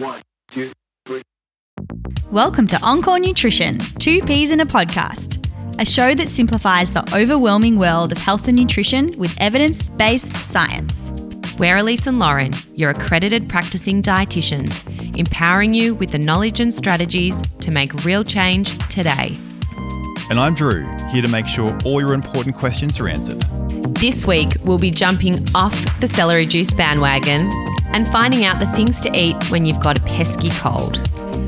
One, two, three. Welcome to Encore Nutrition, two peas in a podcast, a show that simplifies the overwhelming world of health and nutrition with evidence based science. We're Elise and Lauren, your accredited practicing dietitians, empowering you with the knowledge and strategies to make real change today. And I'm Drew, here to make sure all your important questions are answered. This week, we'll be jumping off the celery juice bandwagon and finding out the things to eat when you've got a pesky cold.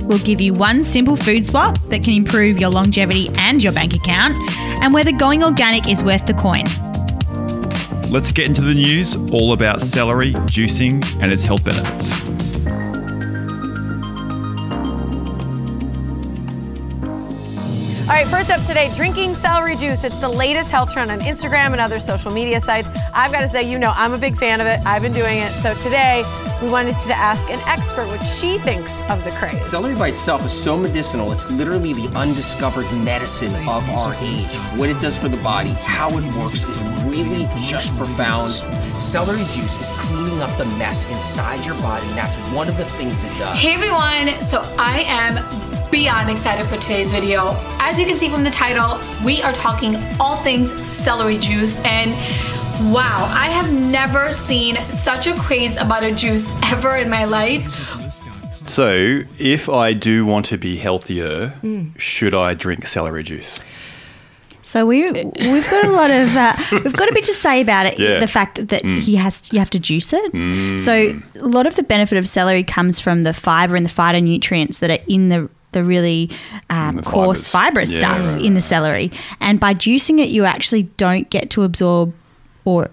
We'll give you one simple food swap that can improve your longevity and your bank account, and whether going organic is worth the coin. Let's get into the news all about celery, juicing, and its health benefits. First up today, drinking celery juice. It's the latest health trend on Instagram and other social media sites. I've got to say, you know, I'm a big fan of it. I've been doing it. So today, we wanted to ask an expert what she thinks of the craze. Celery by itself is so medicinal, it's literally the undiscovered medicine of our age. What it does for the body, how it works is really just profound. Celery juice is cleaning up the mess inside your body, and that's one of the things it does. Hey everyone, so I am beyond excited for today's video. As you can see from the title, we are talking all things celery juice and wow, I have never seen such a craze about a juice ever in my life. So, if I do want to be healthier, should I drink celery juice? So we we've got a lot of uh, we've got a bit to say about it. Yeah. The fact that he has you have to juice it. So a lot of the benefit of celery comes from the fiber and the phytonutrients that are in the the really um, the coarse fibers. fibrous Yeah, stuff right, in the celery. And by juicing it, you actually don't get to absorb or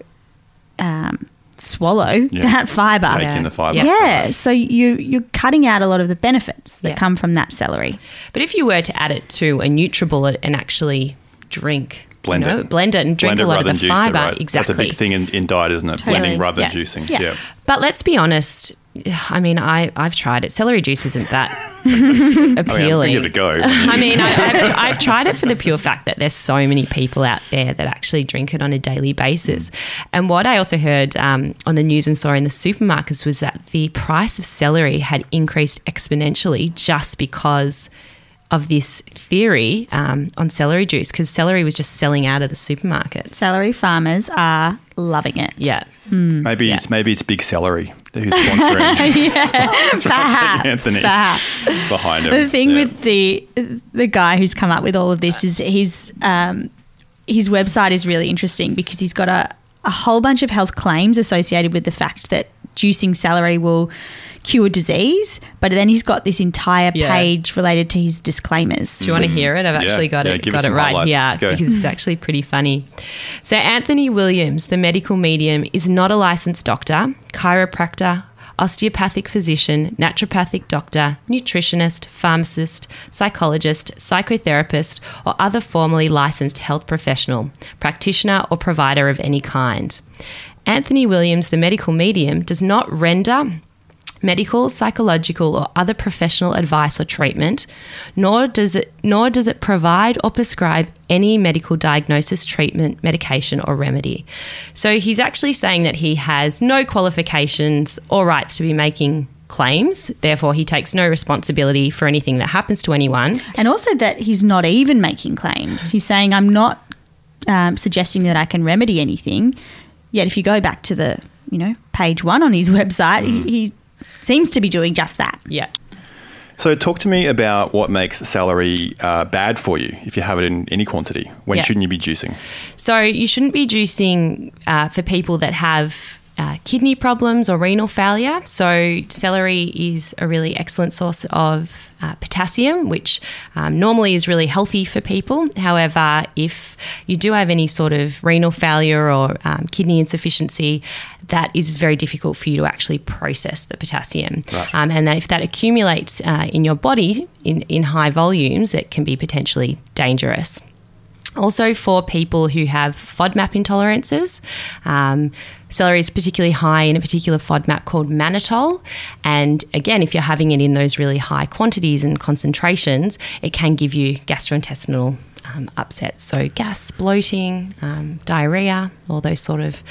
um, swallow Yeah. that fiber. Take in the fiber. Yeah. Yeah, so you you're cutting out a lot of the benefits that Yeah. come from that celery. But if you were to add it to a NutriBullet and actually drink, Blend you know, it. blend it and drink Blend a lot of the than it, fiber, right? exactly. That's a big thing in, in diet, isn't it? Blending rather Yeah. than juicing. Yeah. Yeah. But let's be honest. I mean, I I've tried it. Celery juice isn't that I appealing. mean, give it a go. I mean, I, I've, I've tried it for the pure fact that there's so many people out there that actually drink it on a daily basis. And what I also heard um, on the news and saw in the supermarkets was that the price of celery had increased exponentially just because of this theory um, on celery juice, because celery was just selling out of the supermarkets. Celery farmers are loving it. yeah. maybe Yeah. it's maybe it's Big Celery who's sponsoring perhaps, Anthony perhaps. behind him. The thing Yeah. with the the guy who's come up with all of this is his um, his website is really interesting because he's got a, a whole bunch of health claims associated with the fact that juicing celery will cure disease, but then he's got this entire Yeah. page related to his disclaimers. Do you want to hear it? I've Mm. Yeah, actually got yeah, it got it right highlights. here Go. because it's actually pretty funny. So Anthony Williams, the medical medium, is not a licensed doctor, chiropractor, osteopathic physician, naturopathic doctor, nutritionist, pharmacist, psychologist, psychotherapist, or other formally licensed health professional, practitioner, or provider of any kind. Anthony Williams, the medical medium, does not render medical, psychological, or other professional advice or treatment, nor does it nor does it provide or prescribe any medical diagnosis, treatment, medication, or remedy. So he's actually saying that he has no qualifications or rights to be making claims. Therefore, he takes no responsibility for anything that happens to anyone. And also that he's not even making claims. He's saying, I'm not um, suggesting that I can remedy anything. Yet if you go back to the, you know, page one on his website, he, he seems to be doing just that. Yeah. So, talk to me about what makes celery uh, bad for you if you have it in any quantity. When Yeah. shouldn't you be juicing? So you shouldn't be juicing uh, for people that have uh, kidney problems or renal failure. So celery is a really excellent source of uh, potassium, which um, normally is really healthy for people. However, if you do have any sort of renal failure or um, kidney insufficiency, that is very difficult for you to actually process the potassium. Um, and that if that accumulates uh, in your body in, in high volumes, it can be potentially dangerous. Also, for people who have FODMAP intolerances, um, celery is particularly high in a particular FODMAP called mannitol. And again, if you're having it in those really high quantities and concentrations, it can give you gastrointestinal um, upsets. So, gas, bloating, um, diarrhea, all those sort of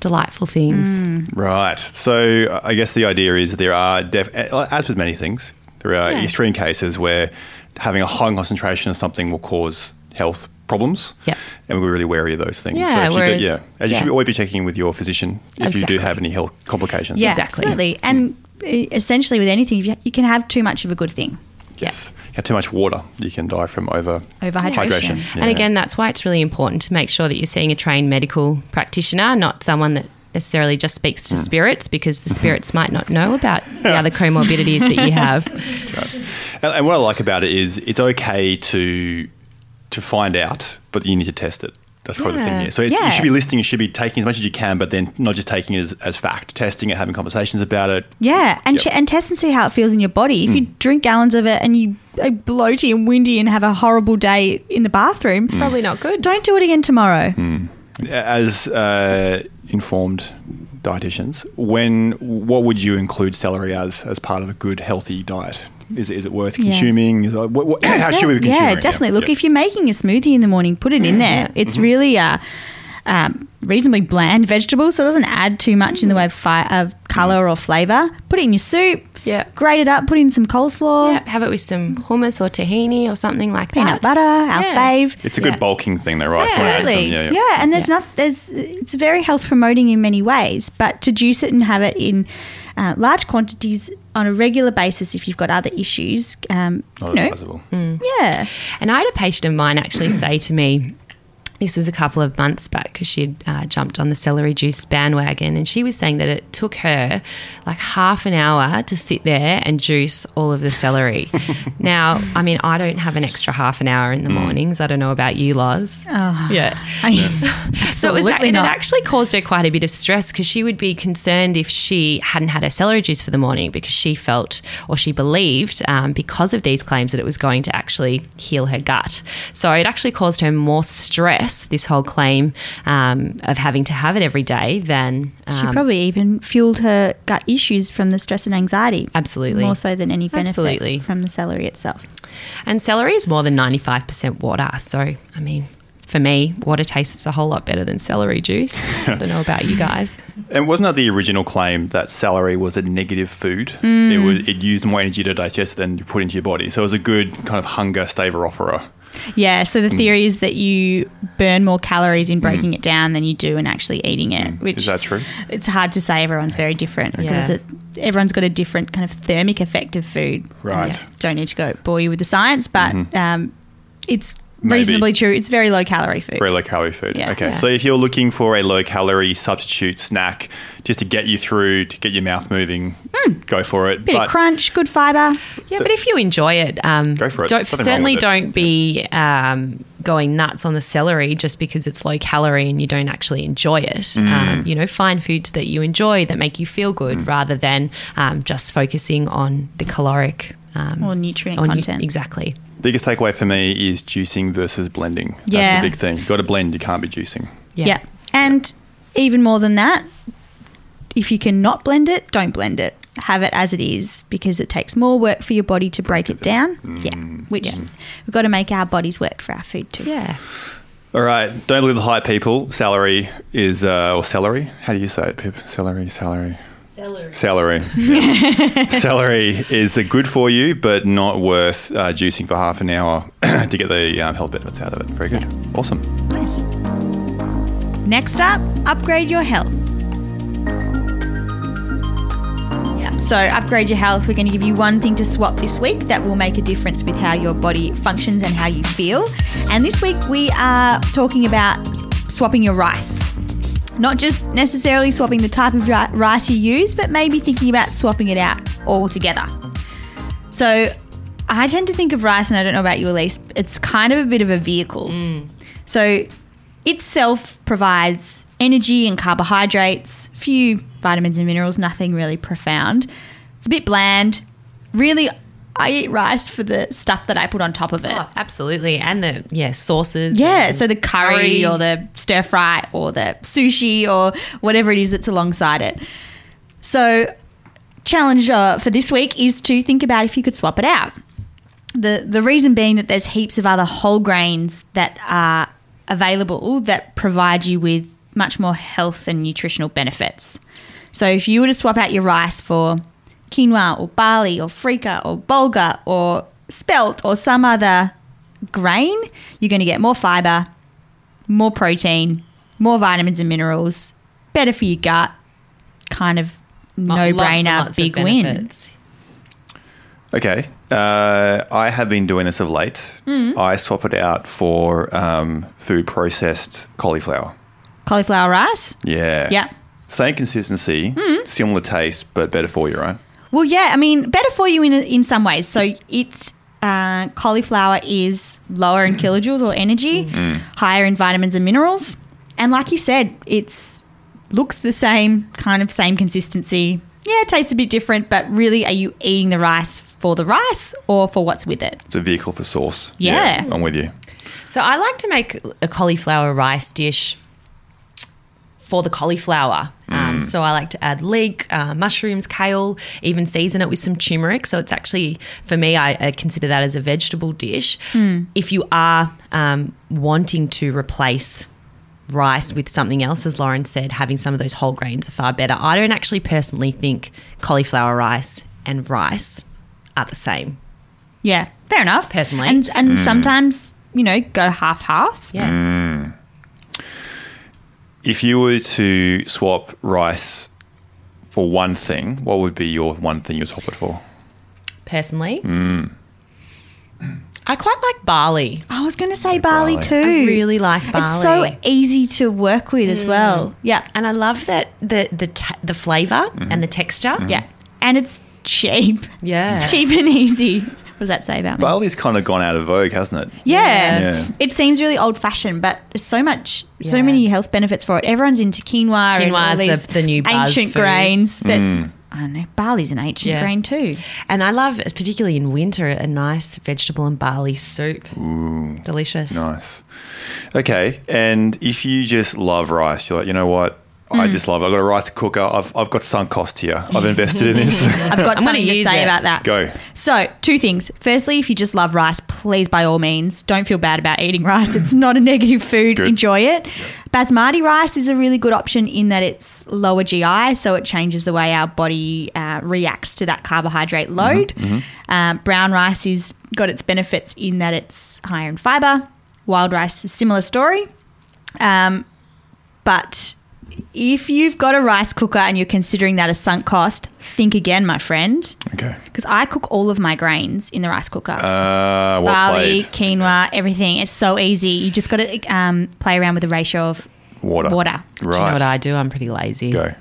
delightful things. Right. So I guess the idea is there are, def- as with many things, there are Yeah. extreme cases where having a high concentration of something will cause health problems. Yep. And we're really wary of those things. Yeah, if you whereas- do, yeah. And you yeah. should always be checking with your physician if you do have any health complications. Yeah, Exactly. absolutely. And uh, essentially, with anything, you you can have too much of a good thing. Yes. You have too much water, you can die from over Overhydration. hydration. And again, that's why it's really important to make sure that you're seeing a trained medical practitioner, not someone that necessarily just speaks to spirits, because the spirits might not know about the other comorbidities that you have. And, and what I like about it is it's okay to to find out, but you need to test it. That's probably the thing Yeah. here. So it's, Yeah. you should be listening, you should be taking as much as you can, but then not just taking it as, as fact, testing it, having conversations about it. Yeah, and Yep. ch- and test and see how it feels in your body. If you drink gallons of it and you are bloaty and windy and have a horrible day in the bathroom, it's Probably not good. don't do it again tomorrow. As uh, informed dietitians, when what would you include celery as as part of a good healthy diet? Is it, is it worth Yeah. consuming? Is it, what, what, how de- should we be consuming yeah, it? definitely. Look, yeah. if you're making a smoothie in the morning, put it in there. It's really uh, um, reasonably bland vegetable, so it doesn't add too much in the way of, fi- of color or flavor. Put it in your soup. Yeah. Grate it up. Put in some coleslaw. Yeah, have it with some hummus or tahini or something like Peanut that. Peanut butter, our Yeah. fave. it's a good Yeah. bulking thing, though, right? So it's, um, Absolutely. yeah, Yeah, yeah. and there's not there's it's very health promoting in many ways, but to juice it and have it in uh, large quantities on a regular basis if you've got other issues, um, Not you know, advisable. yeah, And I had a patient of mine actually say to me, this was a couple of months back because she'd uh, jumped on the celery juice bandwagon, and she was saying that it took her like half an hour to sit there and juice all of the celery. now, I mean, I don't have an extra half an hour in the mornings. I don't know about you, Loz. yeah. I mean, So it, was, absolutely and it not. actually caused her quite a bit of stress because she would be concerned if she hadn't had her celery juice for the morning because she felt or she believed um, because of these claims that it was going to actually heal her gut. So it actually caused her more stress, this whole claim um, of having to have it every day, than she um, probably even fueled her gut issues from the stress and anxiety. Absolutely. more so than any benefit Absolutely. from the celery itself. And celery is more than 95% water. So, I mean, for me, water tastes a whole lot better than celery juice. I don't know about you guys. And wasn't that the original claim that celery was a negative food? Mm. It was it used more energy to digest than you put into your body. So it was a good kind of hunger staver offerer. Yeah, so the Mm. theory is that you burn more calories in breaking it down than you do in actually eating it. Which Mm. Is that true? It's hard to say. Everyone's very different. Yeah. there's a, everyone's got a different kind of thermic effect of food. Right. Yeah. Don't need to go bore you with the science, but um, it's Mm-hmm. Maybe. reasonably true. It's very low calorie food. Very low calorie food. Yeah. okay. Yeah. So if you're looking for a low calorie substitute snack just to get you through, to get your mouth moving, go for it. Bit But of crunch, good fiber. Yeah, but if you enjoy it, um, Go for it. Don't, certainly it. don't be um, going nuts on the celery just because it's low calorie and you don't actually enjoy it. Mm. Um, you know, find foods that you enjoy that make you feel good Mm. rather than um, just focusing on the caloric um, Or nutrient nu- content. exactly. biggest takeaway for me is juicing versus blending. That's Yeah. the big thing. You've got to blend, you can't be juicing. Yeah. Yeah. And even more than that, if you can not blend it, don't blend it. Have it as it is because it takes more work for your body to break, it down. Yeah. Which we've got to make our bodies work for our food too. Yeah. All right. Don't believe the hype, people. Salary is, uh, or celery. How do you say it, Pip? Celery, celery. Celery. Celery. Yeah. celery is good for you, but not worth uh, juicing for half an hour to get the um, health benefits out of it. Very good. Awesome. Nice. Next up, upgrade your health. So, upgrade your health. We're going to give you one thing to swap this week that will make a difference with how your body functions and how you feel. And this week, we are talking about swapping your rice. Not just necessarily swapping the type of rice you use, but maybe thinking about swapping it out altogether. So, I tend to think of rice, and I don't know about you, Elise, it's kind of a bit of a vehicle. Mm. So, itself provides energy and carbohydrates, few vitamins and minerals, nothing really profound. It's a bit bland. Really, I eat rice for the stuff that I put on top of it. Oh, absolutely. And the, yeah, sauces. Yeah, so the curry, curry. or the stir fry or the sushi or whatever it is that's alongside it. So, challenge uh, for this week is to think about if you could swap it out. The the reason being that there's heaps of other whole grains that are available that provide you with much more health and nutritional benefits. So if you were to swap out your rice for quinoa or barley or freekeh or bulgur or spelt or some other grain, you're going to get more fiber, more protein, more vitamins and minerals, better for your gut, kind of no brainer, lots of big win. Okay. Uh, I have been doing this of late. Mm. I swap it out for um, food processed cauliflower. Cauliflower rice? Yeah. Yeah. Mm. Same consistency, similar taste, but better for you, right? Well, yeah, I mean, better for you in in some ways. So it's uh, cauliflower is lower in kilojoules or energy, higher in vitamins and minerals, and like you said, it's looks the same, kind of same consistency. Yeah, it tastes a bit different, but really, are you eating the rice for the rice or for what's with it? It's a vehicle for sauce. Yeah. I'm with you. So I like to make a cauliflower rice dish for the cauliflower. Um, so I like to add leek, uh, mushrooms, kale, even season it with some turmeric. So it's actually, for me, I, I consider that as a vegetable dish. If you are um, wanting to replace rice with something else, as Lauren said, having some of those whole grains are far better. I don't actually personally think cauliflower rice and rice are the same. Yeah, fair enough. Personally. and and sometimes you know go half half. Yeah. If you were to swap rice for one thing, what would be your one thing you'd swap it for? Personally, hmm. I quite like barley. I was going to say barley, barley. too. I really like barley. It's so easy to work with as mm. well. Yeah. and I love that the the t- the flavor and mm-hmm. the texture. Mm-hmm. Yeah. And it's cheap. Yeah. Cheap and easy. What does that say about me? Barley's kind of gone out of vogue, hasn't it? yeah. Yeah. It seems really old fashioned, but there's so much, so many health benefits for it. Everyone's into quinoa and all Quinoa's the- the new buzz ancient food. grains, but mm. I don't know, barley's an ancient Yeah. grain too. And I love, particularly in winter, a nice vegetable and barley soup. Delicious. Nice. Okay, and if you just love rice, you're like, you know what? I Mm. just love it. I've got a rice cooker. I've, I've got sunk cost here. I've invested in this. I've got I'm gonna something to use say it. about that. Go. So, two things. Firstly, if you just love rice, please by all means don't feel bad about eating rice. It's not a negative food. Good. Enjoy it. Basmati rice is a really good option in that it's lower GI, so it changes the way our body uh, reacts to that carbohydrate load. Um, brown rice is got its benefits in that it's higher in fiber. Wild rice is similar story. Um, but if you've got a rice cooker and you're considering that a sunk cost, think again, my friend Okay. because I cook all of my grains in the rice cooker. Uh, what Barley, played? quinoa, everything. It's so easy. You just got to um, play around with the ratio of Water. water. Do you know what I do? I'm pretty lazy. Go.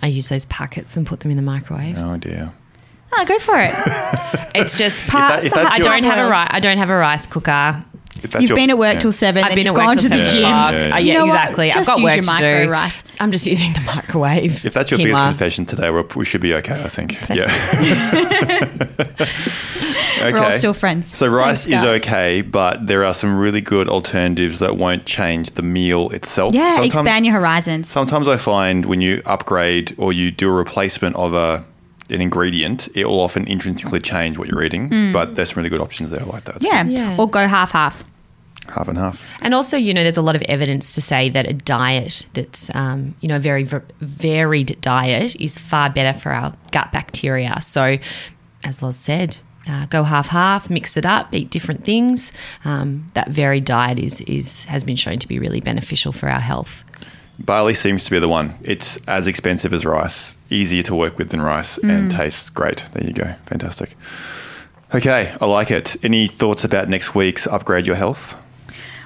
I use those packets and put them in the microwave. Oh dear. Oh, go for it. It's just Part- if that's I don't have a Well- ri- I don't have a rice cooker. If You've your- been at work yeah. till seven. I've been you've at work gone till to the seven gym. o'clock. Yeah, yeah. Uh, You yeah, know what? exactly. I've got use work your to micro do. rice. I'm just using the microwave. If that's your biggest confession today, we're, we should be okay. I think. Yeah. okay. We're all still friends. So rice Thanks, is okay, but there are some really good alternatives that won't change the meal itself. Yeah, Sometimes- expand your horizons. Sometimes I find when you upgrade or you do a replacement of a an ingredient, it will often intrinsically change what you're eating. But there's some really good options there like that. Yeah. Yeah. Or go half half. Half and half. And also, you know, there's a lot of evidence to say that a diet that's, um, you know, a very v- varied diet is far better for our gut bacteria. So, as Loz said, uh, go half half, mix it up, eat different things. Um, that varied diet is is has been shown to be really beneficial for our health. Barley seems to be the one. It's as expensive as rice, easier to work with than rice, and tastes great. There you go. Fantastic. Okay, I like it. Any thoughts about next week's Upgrade Your Health?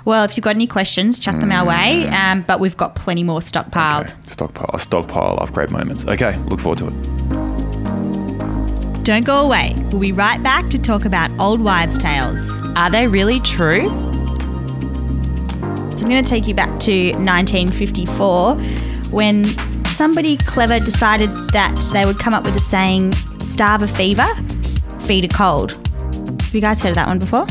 Well, if you've got any questions, chuck them our way. Um, but we've got plenty more stockpiled. Okay, Stockpile, stockpile upgrade moments. Okay, look forward to it. Don't go away. We'll be right back to talk about old wives' tales. Are they really true? So I'm going to take you back to 1954 when somebody clever decided that they would come up with a saying, starve a fever, feed a cold. Have you guys heard of that one before?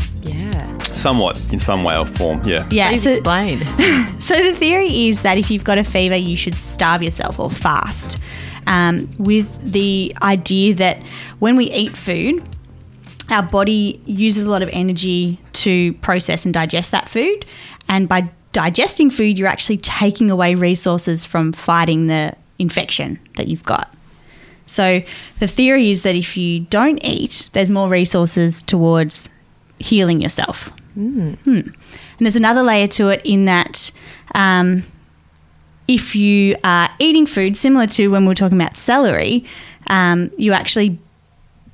Yeah. Somewhat, in some way or form. Yeah. Yeah. Please So, explain. so the theory is that if you've got a fever, you should starve yourself or fast. Um, with the idea that when we eat food, our body uses a lot of energy to process and digest that food. And by digesting food, you're actually taking away resources from fighting the infection that you've got. So the theory is that if you don't eat, there's more resources towards healing yourself. Hmm. And there's another layer to it in that um, if you are eating food, similar to when we were talking about celery, um, you actually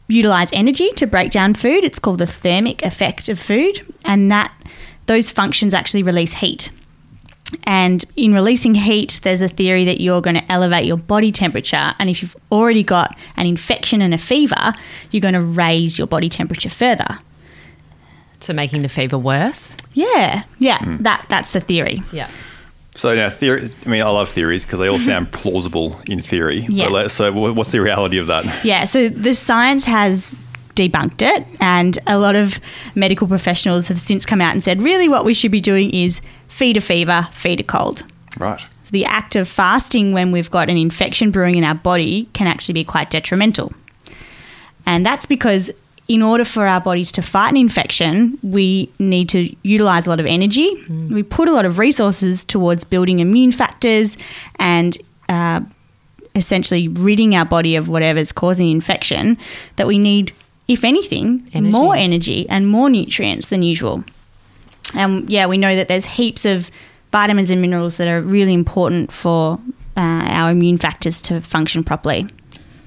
utilize energy to break down food. It's called the thermic effect of food, and that those functions actually release heat. And in releasing heat, there's a theory that you're going to elevate your body temperature. And if you've already got an infection and a fever, you're going to raise your body temperature further. So making the fever worse. Yeah, yeah, hmm. that that's the theory. Yeah. So now, theory. I mean, I love theories because they all sound plausible in theory. Yeah. But so, what's the reality of that? Yeah, so the science has debunked it, and a lot of medical professionals have since come out and said, really, what we should be doing is feed a fever, feed a cold. Right. So the act of fasting when we've got an infection brewing in our body can actually be quite detrimental. And that's because in order for our bodies to fight an infection, we need to utilize a lot of energy. We put a lot of resources towards building immune factors and uh, essentially ridding our body of whatever's causing the infection. That we need, if anything, Energy. more energy and more nutrients than usual. And yeah, we know that there's heaps of vitamins and minerals that are really important for uh, our immune factors to function properly.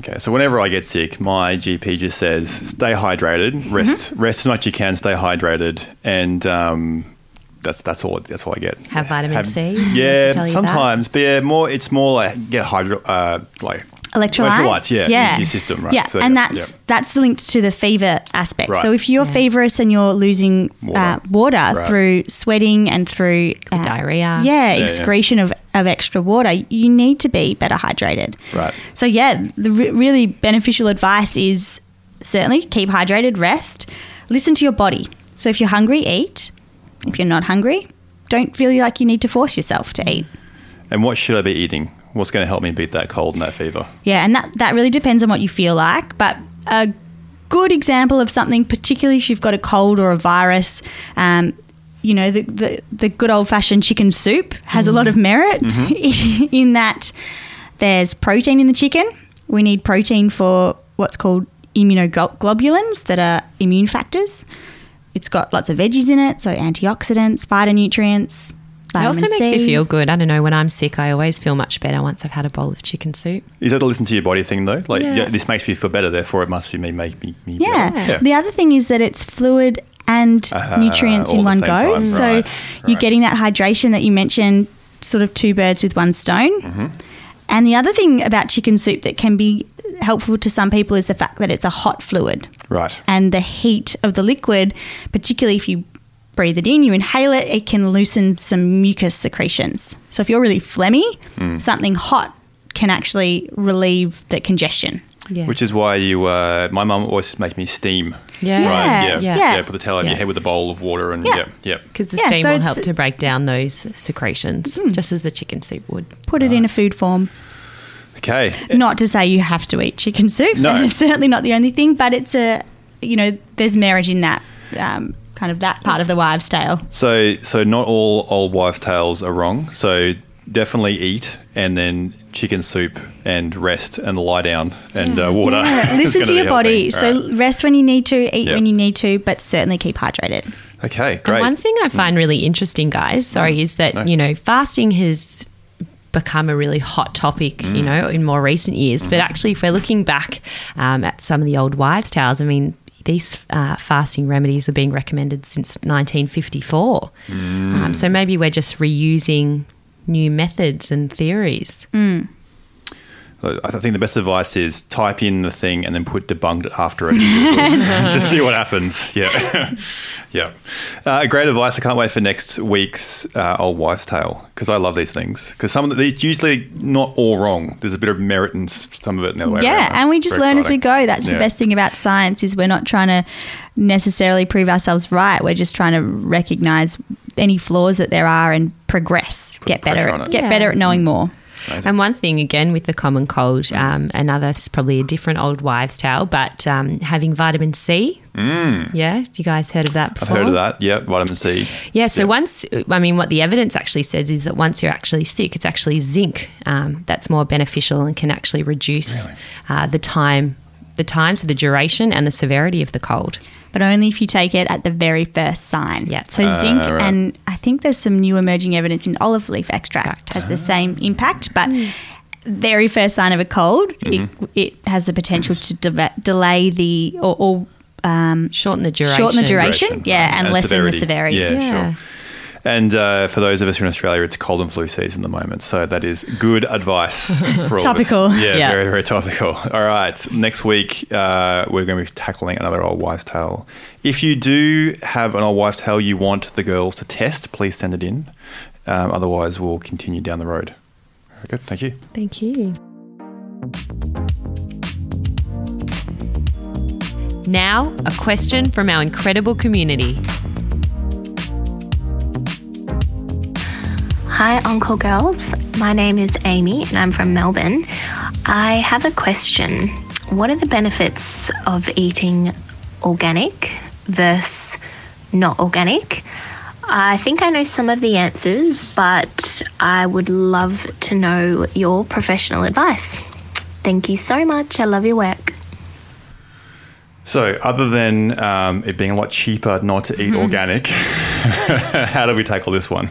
Okay, so whenever I get sick, my GP just says stay hydrated, rest, rest as much as you can, stay hydrated, and um, that's that's all. That's all I get. Have vitamin C? Yeah, that? sometimes, but yeah, more. It's more like get hydro, uh, like Electrolytes, Electrolytes, yeah, into your system, right. Yeah, So, and yeah, that's yeah. that's linked to the fever aspect. Right. So if you're feverish and you're losing Water. uh, water Right. through sweating and through uh, diarrhea. yeah, yeah. excretion of, of extra water, you need to be better hydrated. Right. So yeah, the re- really beneficial advice is certainly keep hydrated, rest, listen to your body. So if you're hungry, eat. If you're not hungry, don't feel like you need to force yourself to eat. And what should I be eating? What's going to help me beat that cold and that fever? Yeah, and that, that really depends on what you feel like. But a good example of something, particularly if you've got a cold or a virus, um, you know, the, the, the good old fashioned chicken soup has a lot of merit in that there's protein in the chicken. We need protein for what's called immunoglobulins that are immune factors. It's got lots of veggies in it, so antioxidants, phytonutrients. It also vitamin makes you feel good. I don't know. When I'm sick, I always feel much better once I've had a bowl of chicken soup. Is that a listen to your body thing though? Like, Yeah. yeah, this makes me feel better, therefore it must be me make me. me Yeah. better. The other thing is that it's fluid and Uh-huh, nutrients all in one go. time. So Right, you're right. getting that hydration that you mentioned, sort of two birds with one stone. Mm-hmm. And the other thing about chicken soup that can be helpful to some people is the fact that it's a hot fluid. Right. And the heat of the liquid, particularly if you breathe it in, you inhale it, it can loosen some mucus secretions. So if you're really phlegmy, Mm. something hot can actually relieve the congestion. Yeah. Which is why you, uh, my mum always makes me steam. Yeah. Right. Yeah, Yeah. yeah. Yeah. Put the towel on Yeah. your head with a bowl of water and Yeah. yeah. Yeah. because the Yeah, steam so will help to break down those secretions, Hmm. just as the chicken soup would. Put it in a food form. Okay. not to say you have to eat chicken soup. No. and it's certainly not the only thing, but it's a, you know, there's merit in that um, kind of that part of the wives' tale. So, so not all old wives' tales are wrong. So definitely eat and then chicken soup and rest and lie down and uh, water. Yeah, listen gonna your body. helping. So Right. rest when you need to, eat Yeah. when you need to, but certainly keep hydrated. okay, And great. one thing I find really interesting, guys, sorry, is that, No. you know, fasting has become a really hot topic, you know, in more recent years. But actually, if we're looking back um, at some of the old wives' tales, I mean, these uh, fasting remedies were being recommended since 1954. Um, so maybe we're just reusing new methods and theories. So I think the best advice is type in the thing and then put debunked after it. Just see what happens. Yeah. yeah. Uh, great advice. I can't wait for next week's uh, Old Wife's Tale because I love these things. Because some of the, these usually not all wrong. There's a bit of merit in some of it and the way yeah, around. and we just Very learn as we go. That's the best thing about science is we're not trying to necessarily prove ourselves right. We're just trying to recognize any flaws that there are and progress, get better, at, get Yeah. better at knowing more. Amazing. And one thing again with the common cold, um, another it's probably a different old wives' tale, but um, having vitamin C. Mm. Yeah, you guys heard of that I've heard of that. Yeah, vitamin C. Yeah, so once, I mean, what the evidence actually says is that once you're actually sick, it's actually zinc um, that's more beneficial and can actually reduce Really? uh, the time, the time, so the duration and the severity of the cold. But only if you take it at the very first sign. Yeah. So zinc, ah, right. and I think there's some new emerging evidence in olive leaf extract has the ah. same impact, but hmm. very first sign of a cold, it, mm-hmm. it has the potential to de- delay the or, or um, Shorten the duration. shorten the duration, Duration, yeah, right. and, lessen the severity. Yeah, Yeah. sure. And uh, for those of us who are in Australia, it's cold and flu season at the moment. So that is good advice for all Topical. Of us. Yeah, Yeah. very, very topical. All right. Next week, uh, we're going to be tackling another old wives' tale. If you do have an old wives' tale you want the girls to test, please send it in. Um, otherwise, we'll continue down the road. Very good. Thank you. Thank you. Now, a question from our incredible community. Hi, Encore Girls. My name is Amy and I'm from Melbourne. I have a question. What are the benefits of eating organic versus not organic? I think I know some of the answers, but I would love to know your professional advice. Thank you so much. I love your work. So, other than um, it being a lot cheaper not to eat organic, how do we tackle this one?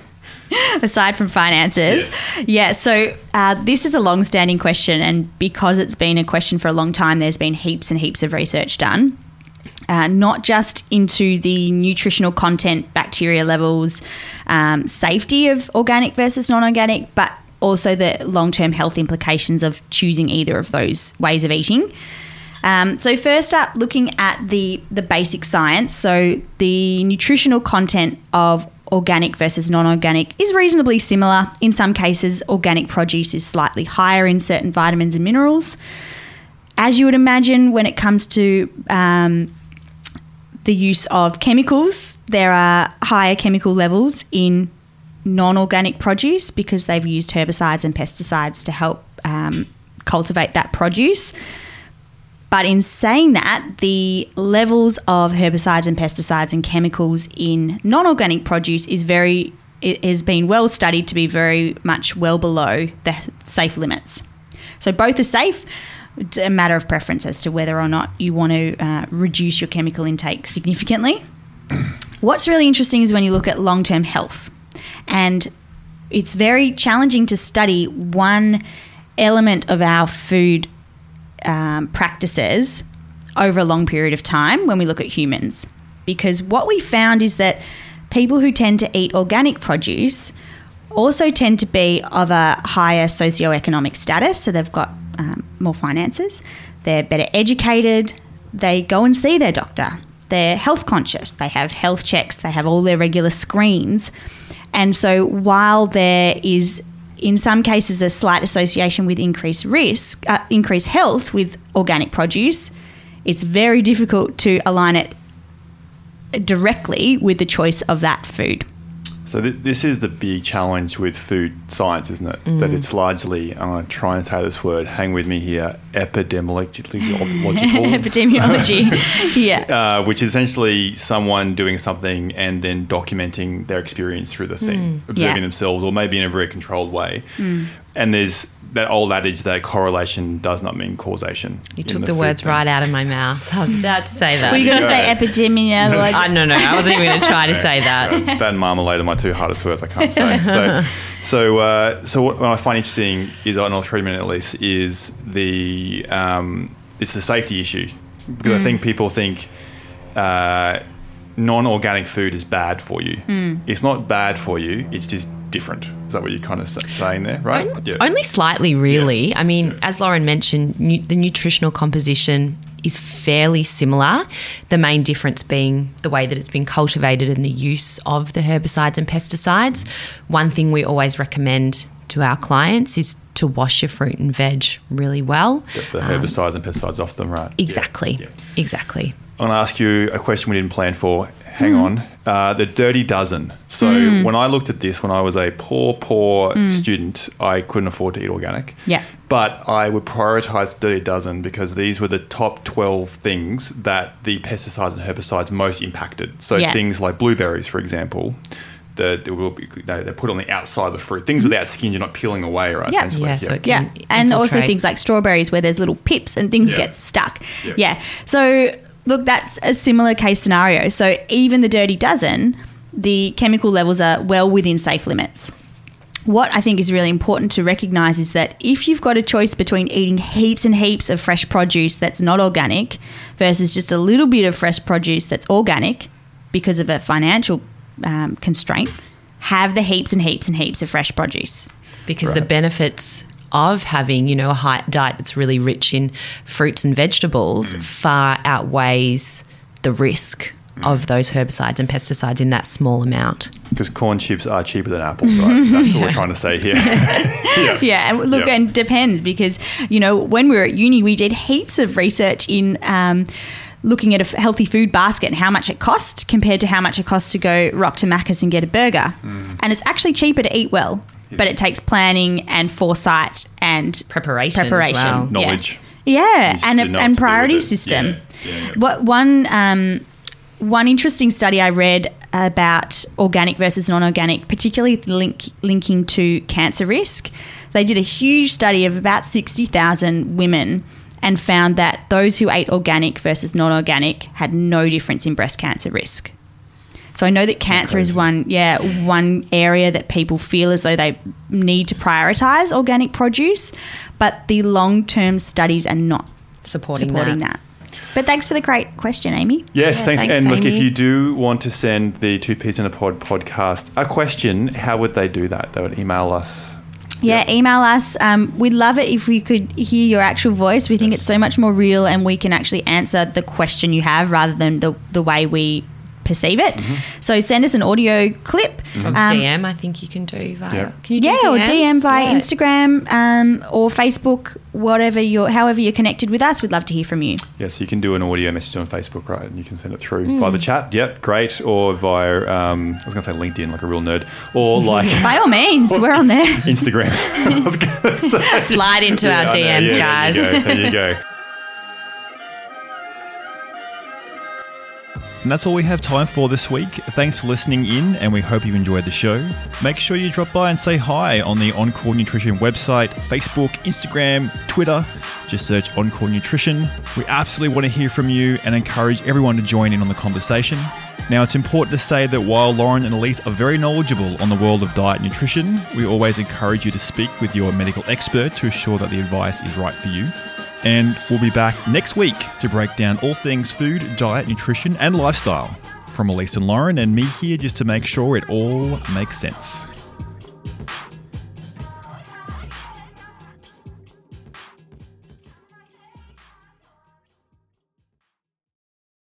aside from finances. Yeah, so uh, this is a long standing question, and because it's been a question for a long time, there's been heaps and heaps of research done. Uh, not just into the nutritional content, bacteria levels, um, safety of organic versus non organic, but also the long term health implications of choosing either of those ways of eating. Um, so first up, looking at the the basic science. So the nutritional content of organic versus non-organic is reasonably similar. In some cases, organic produce is slightly higher in certain vitamins and minerals. As you would imagine, when it comes to um, the use of chemicals, there are higher chemical levels in non-organic produce because they've used herbicides and pesticides to help um, cultivate that produce. But in saying that, the levels of herbicides and pesticides and chemicals in non-organic produce is very it has been well studied to be very much well below the safe limits. So both are safe. It's a matter of preference as to whether or not you want to uh, reduce your chemical intake significantly. What's really interesting is when you look at long-term health, and it's very challenging to study one element of our food um, practices over a long period of time when we look at humans. Because what we found is that people who tend to eat organic produce also tend to be of a higher socioeconomic status. So they've got um, more finances, they're better educated, they go and see their doctor, they're health conscious, they have health checks, they have all their regular screens. And so while there is in some cases a slight association with increased risk, uh, increased health with organic produce, it's very difficult to align it directly with the choice of that food. So th- this is the big challenge with food science, isn't it? That mm. it's largely, I'm going to try and say this word, hang with me here, epidemiologically. Epidemiology. yeah. uh, which is essentially someone doing something and then documenting their experience through the thing, mm. observing Yeah. themselves, or maybe in a very controlled way. Mm. And there's that old adage that correlation does not mean causation. You took the, food words thing. right out of my mouth. I was about to say that. Were you going to say Yeah. epidemiology? I no no. I wasn't even going to try to say that. Uh, that and marmalade are my two hardest words I can't say. So, so, uh, so what, what I find interesting is on a three minute at least is the um, it's the safety issue because I think people think uh, non organic food is bad for you. It's not bad for you. It's just different. Is that what you're kind of saying there, right? Only, only slightly, really. I mean, as Lauren mentioned, nu- the nutritional composition is fairly similar. The main difference being the way that it's been cultivated and the use of the herbicides and pesticides. One thing we always recommend to our clients is to wash your fruit and veg really well. The, the herbicides and pesticides off them, right? Yeah, Exactly. yeah. Exactly. I'm going to ask you a question we didn't plan for. Hang hmm. on. Uh, the Dirty Dozen. So hmm. when I looked at this, when I was a poor, poor hmm. student, I couldn't afford to eat organic. Yeah. But I would prioritize Dirty Dozen because these were the top 12 things that the pesticides and herbicides most impacted. So Yeah. things like blueberries, for example. The, they will be, they- they're put on the outside of the fruit. Things without skin, you're not peeling away, right? Yeah. essentially. Yeah, so Yeah, can and also things like strawberries where there's little pips and things Yeah. get stuck. Yeah. Yeah. So look, that's a similar case scenario. So even the dirty dozen, the chemical levels are well within safe limits. What I think is really important to recognize is that if you've got a choice between eating heaps and heaps of fresh produce that's not organic versus just a little bit of fresh produce that's organic because of a financial um, constraint, have the heaps and heaps and heaps of fresh produce. because the benefits of having you know a high diet that's really rich in fruits and vegetables mm. far outweighs the risk mm. of those herbicides and pesticides in that small amount. Because corn chips are cheaper than apples, right? That's what we're trying to say here. yeah. Yeah, and look, Yeah. and it depends because you know when we were at uni, we did heaps of research in um, looking at a healthy food basket and how much it cost compared to how much it costs to go rock to Macca's and get a burger. Mm. And it's actually cheaper to eat well, but it takes planning and foresight and Preparation as preparation, well. Yeah. Knowledge. Yeah, Needs and a, and what to do priority system. Yeah, yeah, yeah. What one um, one interesting study I read about organic versus non-organic, particularly link, linking to cancer risk. They did a huge study of about sixty thousand women and found that those who ate organic versus non-organic had no difference in breast cancer risk. So I know that cancer is one, yeah, one area that people feel as though they need to prioritize organic produce, but the long-term studies are not Supporting, supporting that. that. But thanks for the great question, Amy. Yes, Yeah, thanks. thanks, And look, if you do want to send the Two Peas in a Pod podcast a question, how would they do that? They would email us. Yeah, email us. Um, we'd love it if we could hear your actual voice. We think Yes. it's so much more real, and we can actually answer the question you have rather than the the way we perceive it. Mm-hmm. So send us an audio clip. Or Um, DM, I think you can do via. Yeah. Can you do yeah, or DM via Yeah. Instagram um, or Facebook, whatever you're, however you're connected with us. We'd love to hear from you. Yeah, so you can do an audio message on Facebook, right? And you can send it through Hmm. via the chat. Yep, great. Or via, um, I was going to say LinkedIn, like a real nerd. Or like By all means, we're on there. Instagram. I was going to say. Slide into Yeah, our I know. DMs, Yeah, guys. There you go. There you go. And that's all we have time for this week. Thanks for listening in, and we hope you enjoyed the show. Make sure you drop by and say hi on the Encore Nutrition website, Facebook, Instagram, Twitter. Just search Encore Nutrition. We absolutely want to hear from you and encourage everyone to join in on the conversation. Now, it's important to say that while Lauren and Elise are very knowledgeable on the world of diet and nutrition, we always encourage you to speak with your medical expert to ensure that the advice is right for you. And we'll be back next week to break down all things food, diet, nutrition, and lifestyle. From Elise and Lauren and me here just to make sure it all makes sense.